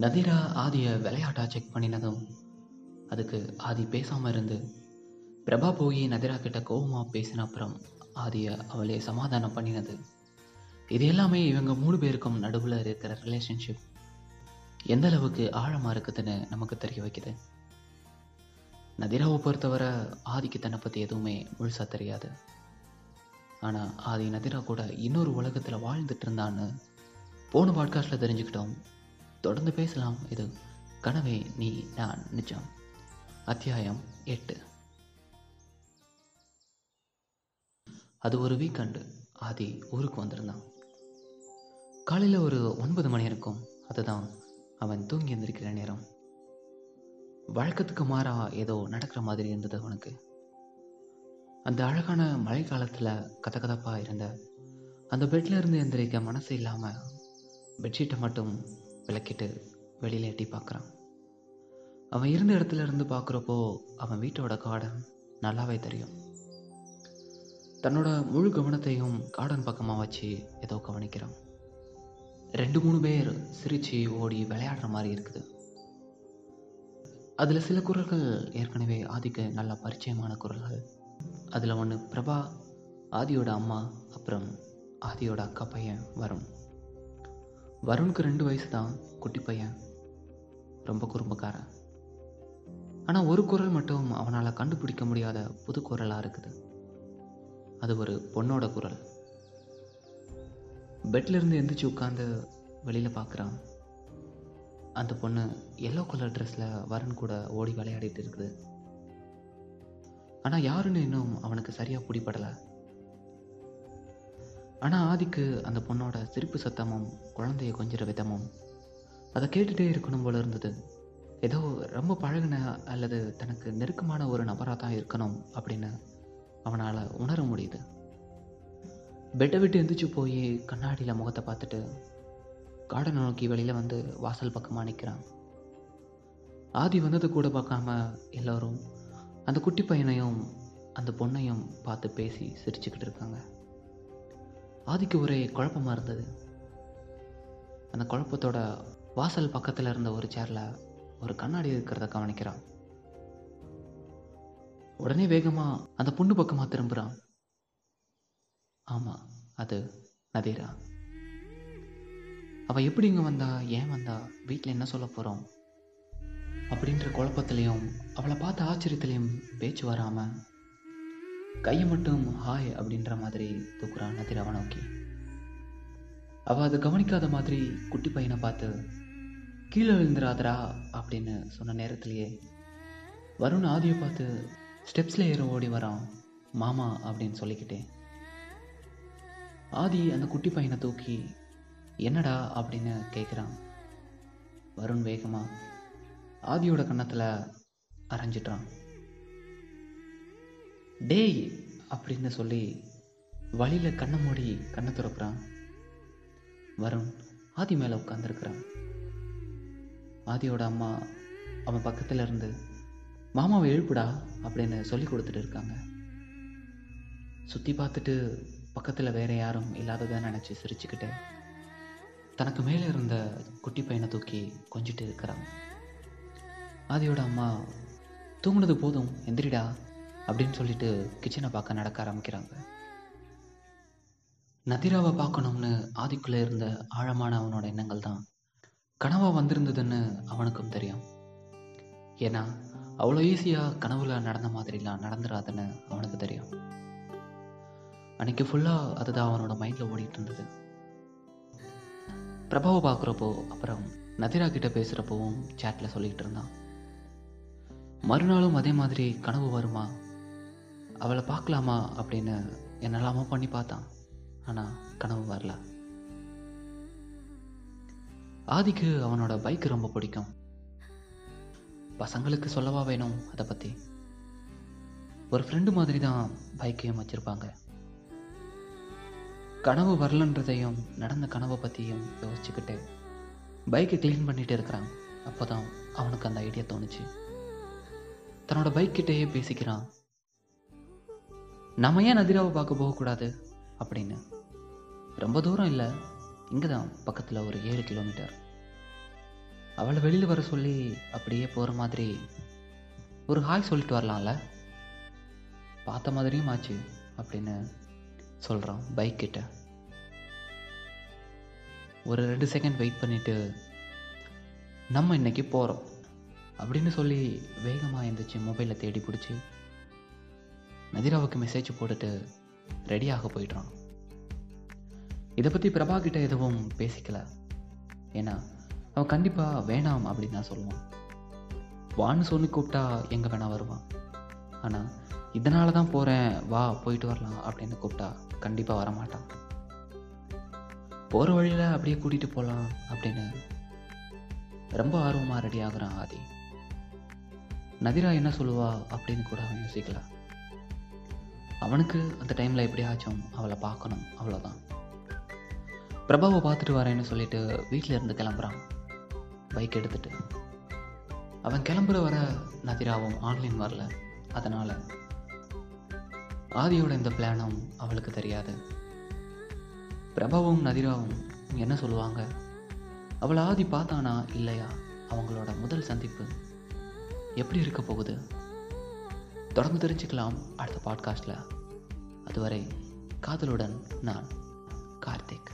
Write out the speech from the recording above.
நதிரா ஆதியை விளையாட்டா செக் பண்ணினதும் அதுக்கு ஆதி பேசாமல் இருந்து பிரபா போய் நதிரா கிட்ட கோவமாக பேசின அப்புறம் ஆதியை அவளே சமாதானம் பண்ணினது. இது எல்லாமே இவங்க மூணு பேருக்கும் நடுவில் இருக்கிற ரிலேஷன்ஷிப் எந்த அளவுக்கு ஆழமாக இருக்குதுன்னு நமக்கு தெரிய வைக்குது. நதிராவை பொறுத்தவரை ஆதிக்கு தன்னை பற்றி எதுவுமே முழுசாக தெரியாது. ஆனால் ஆதி நதிரா கூட இன்னொரு உலகத்தில் வாழ்ந்துட்டு இருந்தான்னு போன பாட்காஸ்ட்டில் தெரிஞ்சுக்கிட்டோம். தொடர்ந்து பேசலாம். இது கனவே நீ நான் நிஜம். அத்தியாயம் எட்டு. அது ஒரு வீக்கெண்டு. ஆதி ஊருக்கு வந்திருந்தான். காலையில் ஒரு ஒன்பது மணி இருக்கும். அதுதான் அவன் தூங்கி எந்திருக்கிற நேரம். வழக்கத்துக்கு மாறா ஏதோ நடக்கிற மாதிரி இருந்தது அவனுக்கு. அந்த அழகான மழை காலத்தில் கதகதப்பாக இருந்த அந்த பெட்ல இருந்து எந்திரிக்க மனசு இல்லாமல் பெட்ஷீட்டை மட்டும் விளக்கிட்டு வெளியில் எட்டி பார்க்குறான். அவன் இருந்த இடத்துல இருந்து பார்க்குறப்போ அவன் வீட்டோட கார்டன் நல்லாவே தெரியும். தன்னோட முழு கவனத்தையும் கார்டன் பக்கமாக வச்சு ஏதோ கவனிக்கிறான். ரெண்டு மூணு பேர் சிரிச்சு ஓடி விளையாடுற மாதிரி இருக்குது. அதில் சில குரல்கள் ஏற்கனவே ஆதிக்கு நல்லா பரிச்சயமான குரல்கள். அதில் ஒன்று பிரபா ஆதியோட அம்மா அப்புறம் ஆதியோட அக்கா பையன் வரும். வருணுக்கு ரெண்டு வயசு தான் குட்டி பையன். ரொம்ப குறும்புக்காரன். ஆனால் ஒரு குரல் மட்டும் அவனால் கண்டுபிடிக்க முடியாத புது குரலாக இருக்குது. அது ஒரு பொண்ணோட குரல். பெட்லேருந்து எந்திரிச்சு உட்காந்து வெளியில் பார்க்குறான் அந்த பொண்ணு எல்லோ கலர் ட்ரெஸ்ஸில் வருண் கூட ஓடி விளையாடிட்டு இருக்குது. ஆனால் யாருன்னு இன்னும் அவனுக்கு சரியாக பிடிப்படலை ஆனால் ஆதிக்கு அந்த பொண்ணோட சிரிப்பு சத்தமும் குழந்தைய கொஞ்சிற விதமும் அதை கேட்டுகிட்டே இருக்கணும் போல இருந்தது. ஏதோ ரொம்ப பழகின அல்லது தனக்கு நெருக்கமான ஒரு நபராக தான் இருக்கணும் அப்படின்னு அவனால் உணர முடியுது. பெட்டை விட்டு எந்திரிச்சு போய் கண்ணாடியில் முகத்தை பார்த்துட்டு கார்டன் நோக்கி வெளியில் வந்து வாசல் பக்கமாக நிற்கிறான் ஆதி வந்தது கூட பார்க்காம எல்லோரும் அந்த குட்டி பையனையும் அந்த பொண்ணையும் பார்த்து பேசி சிரிச்சுக்கிட்டு இருக்காங்க. ஆதிக்கு ஒரே குழப்பமாக இருந்தது. அந்த குழப்பத்தோட வாசல் பக்கத்தில் இருந்த ஒரு சேரில் ஒரு கண்ணாடி இருக்கிறத கவனிக்கிறான். உடனே வேகமாக அந்த பொண்ணு பக்கமாக திரும்புகிறான் ஆமாம் அது நதீரா. அவள் எப்படி இங்கே வந்தா ஏன் வந்தா வீட்டில் என்ன சொல்ல போகிறோம் அப்படின்ற குழப்பத்திலையும் அவளை பார்த்த ஆச்சரியத்திலையும் பேச்சு வராமல் கையை மட்டும் ஹாய் அப்படின்ற மாதிரி தூக்குறான் நதிராவை நோக்கி அவள் அதை கவனிக்காத மாதிரி குட்டி பையனை பார்த்து கீழே விழுந்துராதரா அப்படின்னு சொன்ன நேரத்திலேயே வருண் ஆதியை பார்த்து ஸ்டெப்ஸில் ஏற ஓடி வரான் மாமா அப்படின்னு சொல்லிக்கிட்டேன் ஆதி அந்த குட்டி பையனை தூக்கி என்னடா? அப்படின்னு கேட்குறான் வருண் வேகமா ஆதியோட கன்னத்தில் அரைஞ்சிட்றான். டேய் அப்படின்னு சொல்லி வழியில் கண்ணை மூடி கண்ணை திறக்கிறான். வருண் ஆதி மேலே உட்காந்துருக்கிறான் ஆதியோட அம்மா அவன் பக்கத்தில் இருந்து மாமாவை எழுப்புடா அப்படின்னு சொல்லி கொடுத்துட்டு இருக்காங்க. சுற்றி பார்த்துட்டு பக்கத்தில் வேற யாரும் இல்லாததை நினச்சி சிரிச்சுக்கிட்டே தனக்கு மேலே இருந்த குட்டி பையனை தூக்கி கொஞ்சிட்டு இருக்கிறான். ஆதியோட அம்மா தூங்குனது போதும் எந்திரிடா அப்படின்னு சொல்லிட்டு கிச்சனை பார்க்க நடக்க ஆரம்பிக்கிறாங்க. நதிராவை பார்க்கணும்னு ஆதிக்குள்ளே இருந்த ஆழமான அவனோட எண்ணங்கள் தான் கனவா வந்திருந்ததுன்னு அவனுக்கும் தெரியும். ஏன்னா அவ்வளோ ஈஸியாக கனவுல நடந்த மாதிரிலாம் நடந்துடாதுன்னு அவனுக்கு தெரியும். அன்னைக்கு ஃபுல்லாக அதுதான் அவனோட மைண்டில் ஓடிட்டு இருந்தது பிரபாவை பார்க்குறப்போ அப்புறம் நதிரா கிட்ட பேசுகிறப்பவும் சேட்டில் சொல்லிகிட்டு இருந்தான் மறுநாளும் அதே மாதிரி கனவு வருமா? அவளை பார்க்கலாமா அப்படின்னு என்னெல்லாமோ பண்ணி பார்த்தான். ஆனால் கனவு வரல. ஆதிக்கு அவனோட பைக் ரொம்ப பிடிக்கும். பசங்களுக்கு சொல்லவா வேணும் அதை பற்றி ஒரு ஃப்ரெண்டு மாதிரி தான் பைக்கையும் வச்சுருப்பாங்க. கனவு வரலன்றதையும் நடந்த கனவை பற்றியும் யோசிச்சுக்கிட்டு பைக்கை க்ளீன் பண்ணிட்டு இருக்கிறான். அப்போ தான் அவனுக்கு அந்த ஐடியா தோணுச்சு. தன்னோட பைக் கிட்டேயே பேசிக்கிறான். நம்ம ஏன் நதிராவை பார்க்க போகக்கூடாது? அப்படின்னு. ரொம்ப தூரம் இல்லை. இங்கே தான் பக்கத்தில் ஒரு ஏழு கிலோமீட்டர் அவளை வெளியில் வர சொல்லி அப்படியே போகிற மாதிரி ஒரு ஹாய் சொல்லிட்டு வரலாம்ல? பார்த்த மாதிரியும் ஆச்சு அப்படின்னு சொல்கிறான் பைக் கிட்ட. ஒரு ரெண்டு செகண்ட் வெயிட் பண்ணிவிட்டு நம்ம இன்னைக்கு போகிறோம் அப்படின்னு சொல்லி வேகமாக எழுந்திரிச்சு மொபைலை தேடி பிடிச்சி நதிராவுக்கு மெசேஜ் போட்டுட்டு ரெடியாக போயிடுறான் இதை பற்றி பிரபா கிட்ட எதுவும் பேசிக்கல. ஏன்னா அவன் கண்டிப்பாக வேணாம் அப்படின்னு தான் சொல்லுவான். வான்னு சொல்லி கூப்பிட்டா எங்கே வேணா வருவான். ஆனால் இதனால தான் போகிறேன் வா போயிட்டு வரலாம் அப்படின்னு கூப்பிட்டா கண்டிப்பாக வரமாட்டான். போகிற வழியில் அப்படியே கூட்டிகிட்டு போகலாம் அப்படின்னு ரொம்ப ஆர்வமாக ரெடி ஆகுறான் ஆதி. நதிரா என்ன சொல்லுவா அப்படின்னு கூட அவன் யோசிக்கல. அவனுக்கு அந்த டைமில் எப்படியாச்சும் அவளை பார்க்கணும் அவ்வளோதான் பிரபாவை பார்த்துட்டு வரேன்னு சொல்லிட்டு வீட்டில் இருந்து கிளம்புறான். பைக் எடுத்துட்டு. அவன் கிளம்புற வர நதிராவும் ஆன்லைன் வரல. அதனால் ஆதியோட இந்த பிளானும் அவளுக்கு தெரியாது. பிரபாவும் நதிராவும் என்ன சொல்லுவாங்க? அவளை ஆதி பார்த்தானா இல்லையா? அவங்களோட முதல் சந்திப்பு எப்படி இருக்க போகுது? தொடர்ந்து தெரிஞ்சுக்கலாம் அடுத்த பாட்காஸ்டில் அதுவரை காதலுடன் நான் கார்த்திக்.